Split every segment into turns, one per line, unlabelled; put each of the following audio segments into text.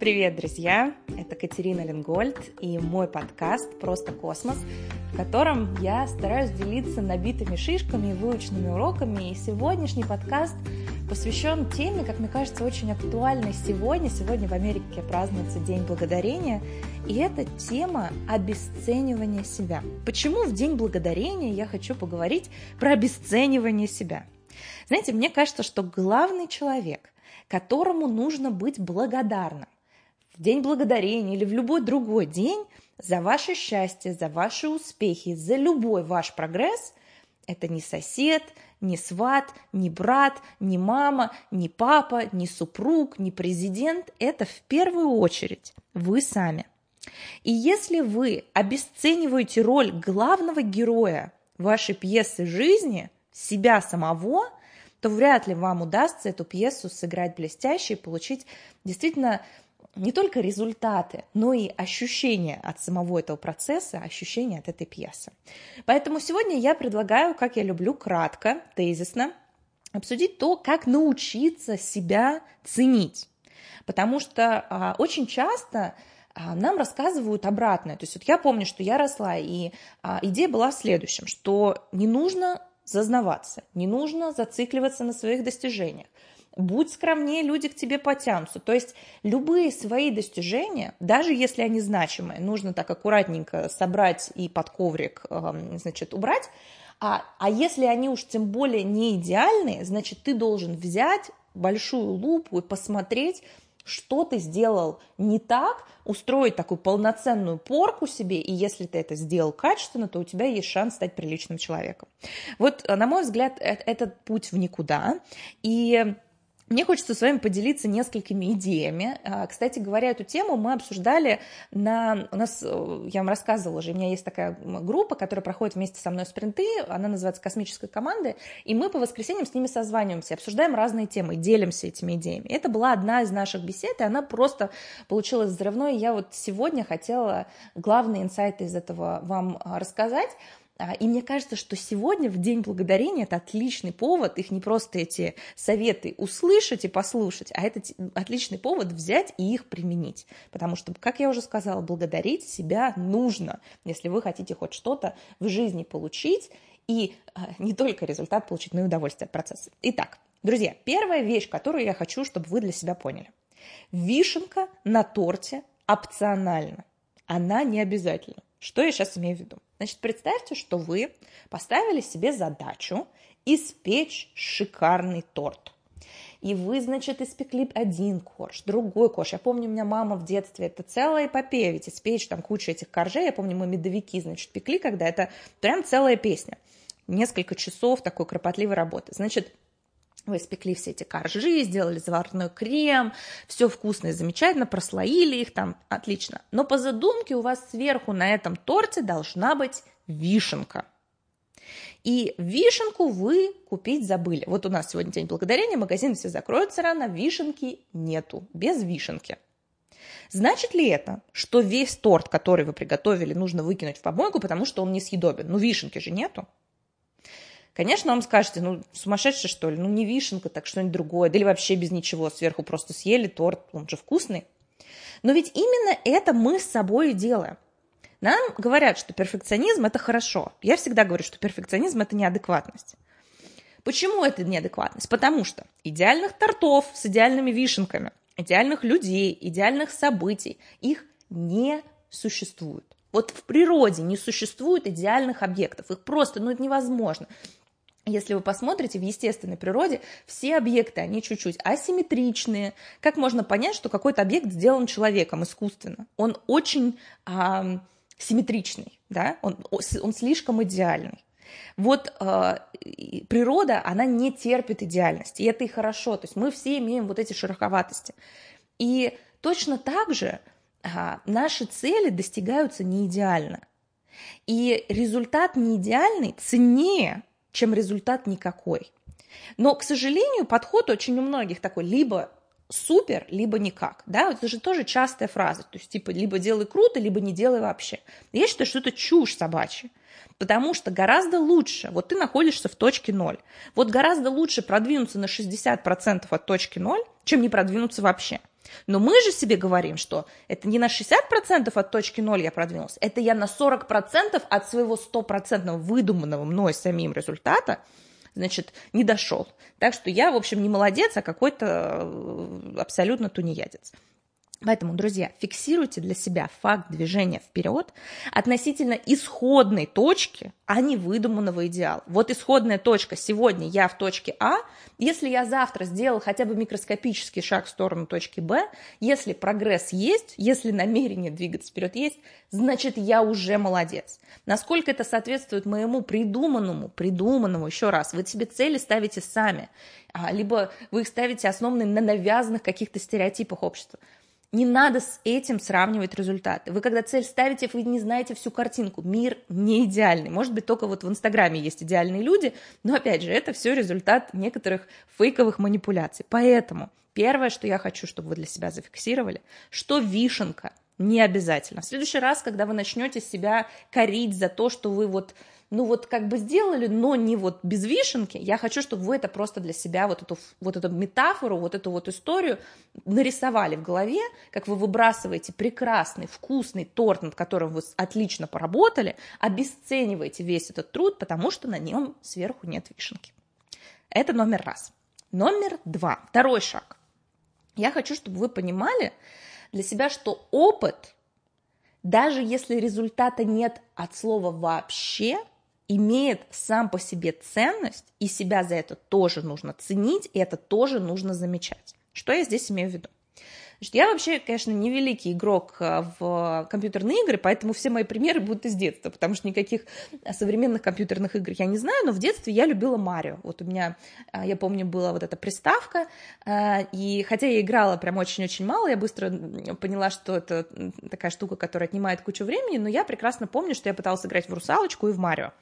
Привет, друзья! Это Катерина Ленгольд и мой подкаст «Просто космос», в котором я стараюсь делиться набитыми шишками и выученными уроками. И сегодняшний подкаст посвящен теме, как мне кажется, очень актуальной сегодня. Сегодня в Америке празднуется День Благодарения, и это тема обесценивания себя. Почему в День Благодарения я хочу поговорить про обесценивание себя? Знаете, мне кажется, что главный человек, которому нужно быть благодарным, День Благодарения или в любой другой день за ваше счастье, за ваши успехи, за любой ваш прогресс – это не сосед, не сват, не брат, не мама, не папа, не супруг, не президент. Это в первую очередь вы сами. И если вы обесцениваете роль главного героя вашей пьесы жизни, себя самого, то вряд ли вам удастся эту пьесу сыграть блестяще и получить действительно не только результаты, но и ощущения от самого этого процесса, ощущения от этой пьесы. Поэтому сегодня я предлагаю, как я люблю, кратко, тезисно обсудить то, как научиться себя ценить. Потому что а, очень часто а, нам рассказывают обратное. То есть вот я помню, что я росла, и а, идея была в следующем, что не нужно зазнаваться, не нужно зацикливаться на своих достижениях будь скромнее, люди к тебе потянутся. То есть любые свои достижения, даже если они значимые, нужно так аккуратненько собрать и под коврик, эм, значит, убрать. А, а если они уж тем более не идеальные, значит, ты должен взять большую лупу и посмотреть, что ты сделал не так, устроить такую полноценную порку себе, и если ты это сделал качественно, то у тебя есть шанс стать приличным человеком. Вот, на мой взгляд, э, этот путь в никуда, и мне хочется с вами поделиться несколькими идеями. А, кстати говоря, эту тему мы обсуждали на... У нас, э, я вам рассказывала уже, у меня есть такая группа, которая проходит вместе со мной спринты, она называется «Космическая команда», и мы по воскресеньям с ними созваниваемся, обсуждаем разные темы, делимся этими идеями. Это была одна из наших бесед, и она просто получилась взрывной. Я вот сегодня хотела главные инсайты из этого вам а, рассказать. А, и мне кажется, что сегодня, в День Благодарения, это отличный повод, их не просто эти советы услышать и послушать, а это отличный повод взять и их применить. Потому что, как я уже сказала, благодарить себя нужно, если вы хотите хоть что-то в жизни получить, и а, не только результат получить, но и удовольствие от процесса. Итак, друзья, первая вещь, которую я хочу, чтобы вы для себя поняли. Вишенка на торте опциональна. Она не обязательна. Что я сейчас имею в виду? Значит, представьте, что вы поставили себе задачу испечь шикарный торт. И вы, значит, испекли один корж, другой корж. Я помню, у меня мама в детстве, это целая эпопея, ведь испечь там кучу этих коржей. Я помню, мы медовики, значит, пекли, когда это прям целая песня. Несколько часов такой кропотливой работы. Значит, вы испекли все эти коржи, сделали заварной крем, все вкусно и замечательно, прослоили их там, отлично. Но по задумке у вас сверху на этом торте должна быть вишенка. И вишенку вы купить забыли. Вот у нас сегодня день благодарения, магазины все закроются рано, вишенки нету, без вишенки. Значит ли это, что весь торт, который вы приготовили, нужно выкинуть в помойку, потому что он несъедобен? Ну, вишенки же нету. Конечно, вам скажете, ну, сумасшедший, что ли, ну, не вишенка, так что-нибудь другое, да или вообще без ничего, сверху просто съели торт, он же вкусный. Но ведь именно это мы с собой и делаем. Нам говорят, что перфекционизм – это хорошо. Я всегда говорю, что перфекционизм – это неадекватность. Почему это неадекватность? Потому что идеальных тортов с идеальными вишенками, идеальных людей, идеальных событий, их не существует. Вот в природе не существует идеальных объектов, их просто, ну, это невозможно. Если вы посмотрите в естественной природе, все объекты, они чуть-чуть асимметричные. Как можно понять, что какой-то объект сделан человеком искусственно? Он очень а, симметричный, да? он, он слишком идеальный. Вот э, природа, она не терпит идеальности, и это и хорошо. То есть мы все имеем вот эти шероховатости. И точно так же э, наши цели достигаются не идеально. И результат не идеальный ценнее, чем результат никакой. Но, к сожалению, подход очень у многих такой, либо супер, либо никак, да, это же тоже частая фраза, то есть типа либо делай круто, либо не делай вообще. Я считаю, что это чушь собачья, потому что гораздо лучше, вот ты находишься в точке ноль, вот гораздо лучше продвинуться на 60% от точки ноль, чем не продвинуться вообще. Но мы же себе говорим, что это не на 60% от точки ноль я продвинулся, это я на 40% от своего стопроцентного выдуманного мной самим результата значит, не дошел. Так что я, в общем, не молодец, а какой-то э, абсолютно тунеядец. Поэтому, друзья, фиксируйте для себя факт движения вперед относительно исходной точки, а не выдуманного идеала. Вот исходная точка. Сегодня я в точке А. Если я завтра сделал хотя бы микроскопический шаг в сторону точки Б, если прогресс есть, если намерение двигаться вперед есть, значит, я уже молодец. Насколько это соответствует моему придуманному, придуманному, еще раз, вы себе цели ставите сами, а, либо вы их ставите основанные на навязанных каких-то стереотипах общества. Не надо с этим сравнивать результаты. Вы когда цель ставите, вы не знаете всю картинку. Мир не идеальный. Может быть, только вот в Инстаграме есть идеальные люди, но опять же, это все результат некоторых фейковых манипуляций. Поэтому первое, что я хочу, чтобы вы для себя зафиксировали, что вишенка не обязательно. В следующий раз, когда вы начнете себя корить за то, что вы вот ну вот как бы сделали, но не вот без вишенки. Я хочу, чтобы вы это просто для себя, вот эту, вот эту метафору, вот эту вот историю нарисовали в голове, как вы выбрасываете прекрасный, вкусный торт, над которым вы отлично поработали, обесцениваете весь этот труд, потому что на нем сверху нет вишенки. Это номер раз. Номер два, второй шаг. Я хочу, чтобы вы понимали для себя, что опыт, даже если результата нет от слова вообще, имеет сам по себе ценность, и себя за это тоже нужно ценить, и это тоже нужно замечать. Что я здесь имею в виду? Значит, я вообще, конечно, не великий игрок э, в компьютерные игры, поэтому все мои примеры будут из детства, потому что никаких современных компьютерных игр я не знаю, но в детстве я любила Марио. Вот у меня, э, я помню, была вот эта приставка, э, и хотя я играла прям очень-очень мало, я быстро поняла, что это такая штука, которая отнимает кучу времени, но я прекрасно помню, что я пыталась играть в «Русалочку» и в «Марио».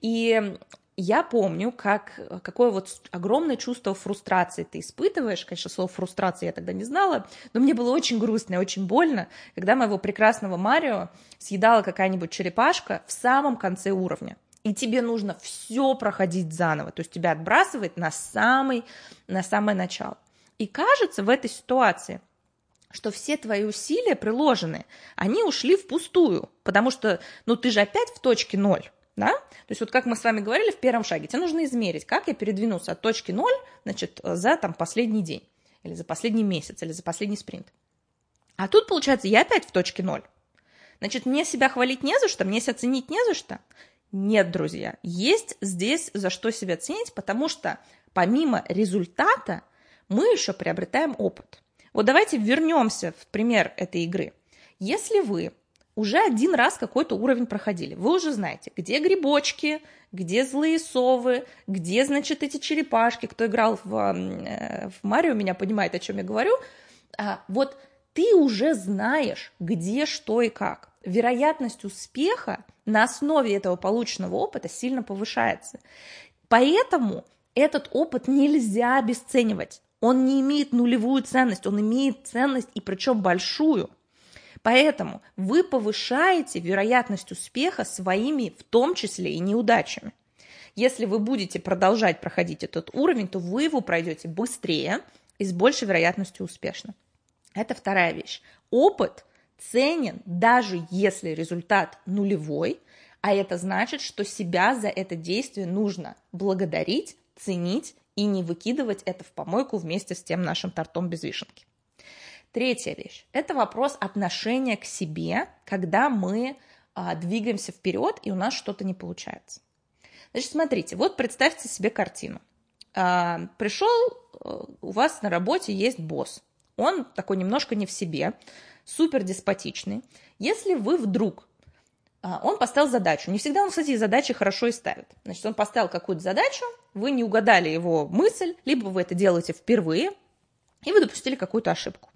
И я помню, как, какое вот огромное чувство фрустрации ты испытываешь. Конечно, слово фрустрация я тогда не знала, но мне было очень грустно и очень больно, когда моего прекрасного Марио съедала какая-нибудь черепашка в самом конце уровня. И тебе нужно все проходить заново, то есть тебя отбрасывает на, самый, на самое начало. И кажется в этой ситуации, что все твои усилия приложенные, они ушли впустую, потому что, ну, ты же опять в точке ноль, да? То есть вот как мы с вами говорили в первом шаге, тебе нужно измерить, как я передвинулся от точки ноль, значит, за там последний день, или за последний месяц, или за последний спринт. А тут, получается, я опять в точке ноль. Значит, мне себя хвалить не за что, мне себя ценить не за что. Нет, друзья, есть здесь за что себя ценить, потому что помимо результата мы еще приобретаем опыт. Вот давайте вернемся в пример этой игры. Если вы уже один раз какой-то уровень проходили. Вы уже знаете, где грибочки, где злые совы, где, значит, эти черепашки. Кто играл в, э, в Марио, меня понимает, о чем я говорю. А, вот ты уже знаешь, где, что и как. Вероятность успеха на основе этого полученного опыта сильно повышается. Поэтому этот опыт нельзя обесценивать. Он не имеет нулевую ценность, он имеет ценность и причем большую – Поэтому вы повышаете вероятность успеха своими, в том числе и неудачами. Если вы будете продолжать проходить этот уровень, то вы его пройдете быстрее и с большей вероятностью успешно. Это вторая вещь. Опыт ценен, даже если результат нулевой, а это значит, что себя за это действие нужно благодарить, ценить и не выкидывать это в помойку вместе с тем нашим тортом без вишенки. Третья вещь – это вопрос отношения к себе, когда мы а, двигаемся вперед и у нас что-то не получается. Значит, смотрите, вот представьте себе картину. А, пришел, а, у вас на работе есть босс. Он такой немножко не в себе, супер деспотичный. Если вы вдруг а, он поставил задачу. Не всегда он, кстати, задачи хорошо и ставит. Значит, он поставил какую-то задачу, вы не угадали его мысль, либо вы это делаете впервые, и вы допустили какую-то ошибку.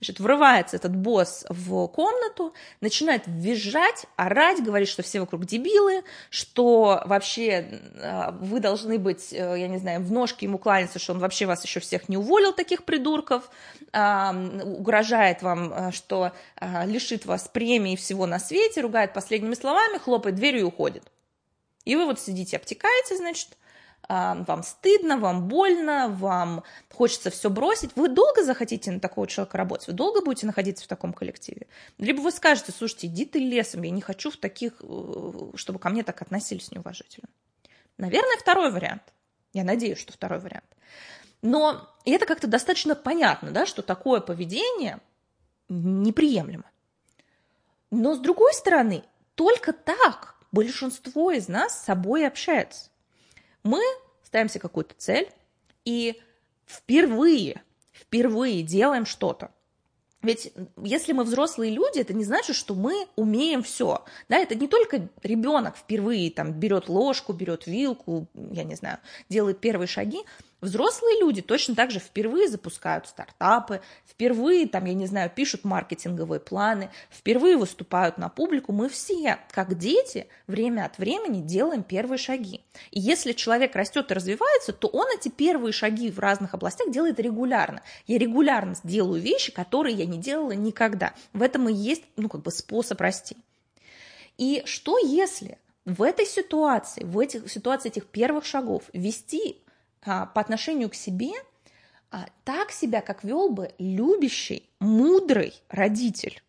Значит, врывается этот босс в комнату, начинает визжать, орать, говорит, что все вокруг дебилы, что вообще э, вы должны быть, э, я не знаю, в ножки ему кланяться, что он вообще вас еще всех не уволил, таких придурков, угрожает вам, э, что лишит вас премии всего на свете, ругает последними словами, хлопает дверью и уходит. И вы вот сидите, обтекаете, значит, вам стыдно, вам больно, вам хочется все бросить, вы долго захотите на такого человека работать, вы долго будете находиться в таком коллективе. Либо вы скажете, слушайте, иди ты лесом, я не хочу в таких, э, чтобы ко мне так относились неуважительно. Наверное, второй вариант. Я надеюсь, что второй вариант. Но это как-то достаточно понятно, да, что такое поведение неприемлемо. Но с другой стороны, только так большинство из нас с собой общается. Мы ставим себе какую-то цель и впервые, впервые делаем что-то. Ведь если мы взрослые люди, это не значит, что мы умеем все. Да, это не только ребенок впервые там берет ложку, берет вилку, я не знаю, делает первые шаги. Взрослые люди точно так же впервые запускают стартапы, впервые, там, я не знаю, пишут маркетинговые планы, впервые выступают на публику. Мы все, как дети, время от времени делаем первые шаги. И если человек растет и развивается, то он эти первые шаги в разных областях делает регулярно. Я регулярно делаю вещи, которые я не делала никогда. В этом и есть, ну, как бы способ расти. И что если в этой ситуации, в этих ситуации этих первых шагов вести по отношению к себе а, так себя, как вел бы любящий, мудрый родитель.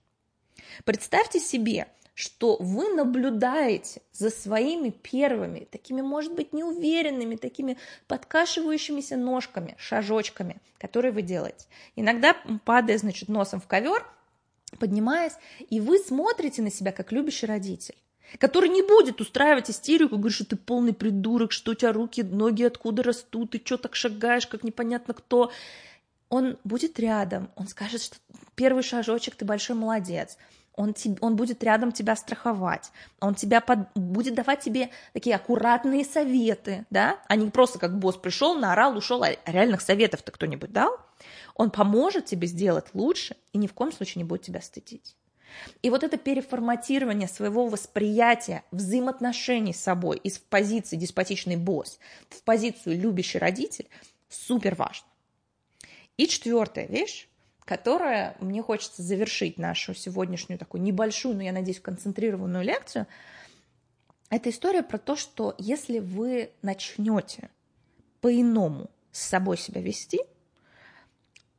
Представьте себе, что вы наблюдаете за своими первыми, такими, может быть, неуверенными, такими подкашивающимися ножками, шажочками, которые вы делаете. Иногда падая, значит, носом в ковер, поднимаясь, и вы смотрите на себя как любящий родитель который не будет устраивать истерику, говорит, что ты полный придурок, что у тебя руки, ноги откуда растут, ты что так шагаешь, как непонятно кто. Он будет рядом, он скажет, что первый шажочек, ты большой молодец, он, тебе, он будет рядом тебя страховать, он тебя под, будет давать тебе такие аккуратные советы, да, а не просто как босс пришел, наорал, ушел, а реальных советов-то кто-нибудь дал? Он поможет тебе сделать лучше и ни в коем случае не будет тебя стыдить. И вот это переформатирование своего восприятия взаимоотношений с собой из позиции деспотичный босс в позицию любящий родитель супер важно. И четвертая вещь, которая мне хочется завершить нашу сегодняшнюю такую небольшую, но я надеюсь, концентрированную лекцию, это история про то, что если вы начнете по-иному с собой себя вести –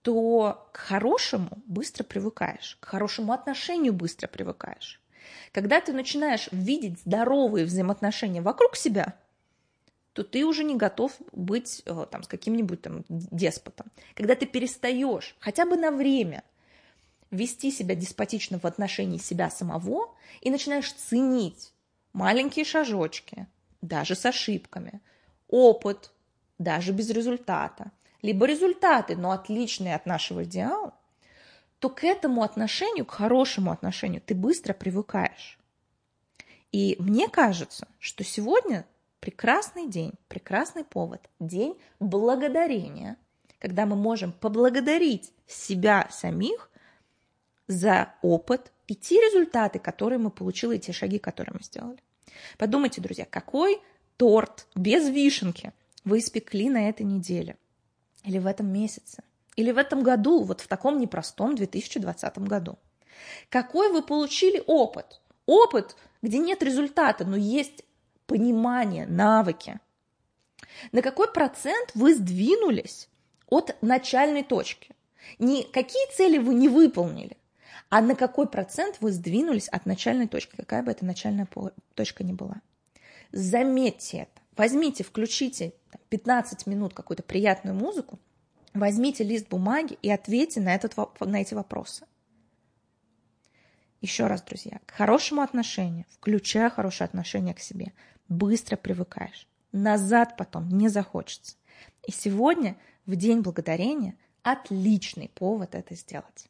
то к хорошему быстро привыкаешь, к хорошему отношению быстро привыкаешь. Когда ты начинаешь видеть здоровые взаимоотношения вокруг себя, то ты уже не готов быть э, там, с каким-нибудь там деспотом. Когда ты перестаешь хотя бы на время вести себя деспотично в отношении себя самого и начинаешь ценить маленькие шажочки, даже с ошибками, опыт, даже без результата – либо результаты, но отличные от нашего идеала, то к этому отношению, к хорошему отношению ты быстро привыкаешь. И мне кажется, что сегодня прекрасный день, прекрасный повод, день благодарения, когда мы можем поблагодарить себя самих за опыт и те результаты, которые мы получили, и те шаги, которые мы сделали. Подумайте, друзья, какой торт без вишенки вы испекли на этой неделе – или в этом месяце? Или в этом году, вот в таком непростом 2020 году? Какой вы получили опыт? Опыт, где нет результата, но есть понимание, навыки. На какой процент вы сдвинулись от начальной точки? Не какие цели вы не выполнили, а на какой процент вы сдвинулись от начальной точки, какая бы это начальная точка ни была. Заметьте это. Возьмите, включите 15 минут какую-то приятную музыку, возьмите лист бумаги и ответьте на, этот, на эти вопросы. Еще раз, друзья, к хорошему отношению, включая хорошее отношение к себе, быстро привыкаешь. Назад потом не захочется. И сегодня, в День Благодарения, отличный повод это сделать.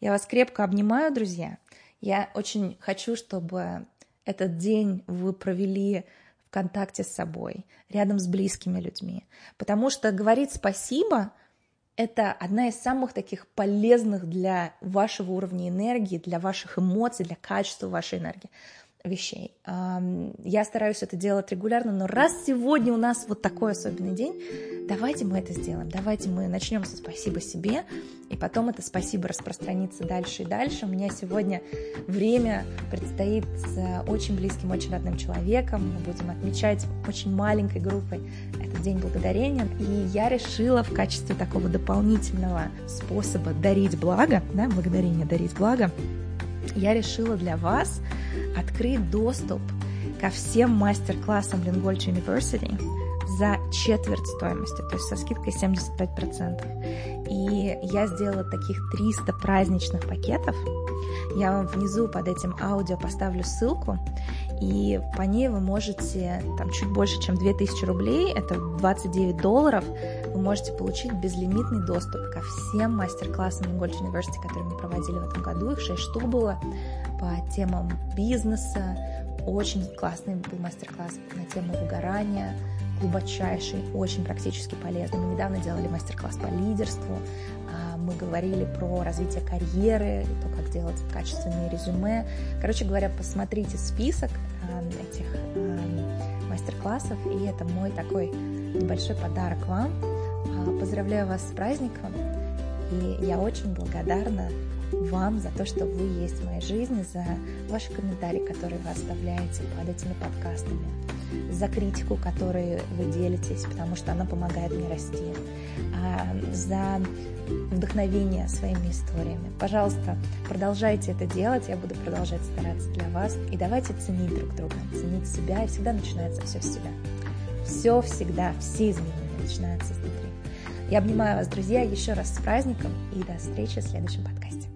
Я вас крепко обнимаю, друзья. Я очень хочу, чтобы этот день вы провели контакте с собой, рядом с близкими людьми. Потому что говорить спасибо это одна из самых таких полезных для вашего уровня энергии, для ваших эмоций, для качества вашей энергии вещей. Я стараюсь это делать регулярно, но раз сегодня у нас вот такой особенный день, давайте мы это сделаем. Давайте мы начнем со спасибо себе, и потом это спасибо распространится дальше и дальше. У меня сегодня время предстоит с очень близким, очень родным человеком. Мы будем отмечать очень маленькой группой этот День Благодарения. И я решила в качестве такого дополнительного способа дарить благо, да, благодарение дарить благо, я решила для вас открыть доступ ко всем мастер-классам Linguage University за четверть стоимости, то есть со скидкой 75%. И я сделала таких 300 праздничных пакетов. Я вам внизу под этим аудио поставлю ссылку, и по ней вы можете, там чуть больше, чем 2000 рублей, это 29 долларов, вы можете получить безлимитный доступ ко всем мастер-классам Linguage University, которые мы проводили в этом году, их 6 штук было, по темам бизнеса. Очень классный был мастер-класс на тему выгорания, глубочайший, очень практически полезный. Мы недавно делали мастер-класс по лидерству, а, мы говорили про развитие карьеры, то, как делать качественные резюме. Короче говоря, посмотрите список а, этих а, мастер-классов, и это мой такой небольшой подарок вам. Поздравляю вас с праздником, и я очень благодарна вам за то, что вы есть в моей жизни, за ваши комментарии, которые вы оставляете под этими подкастами, за критику, которой вы делитесь, потому что она помогает мне расти, а, за вдохновение своими историями. Пожалуйста, продолжайте это делать, я буду продолжать стараться для вас. И давайте ценить друг друга, ценить себя, и всегда начинается все с себя. Все всегда, все изменения начинаются изнутри. Я обнимаю вас, друзья, еще раз с праздником и до встречи в следующем подкасте.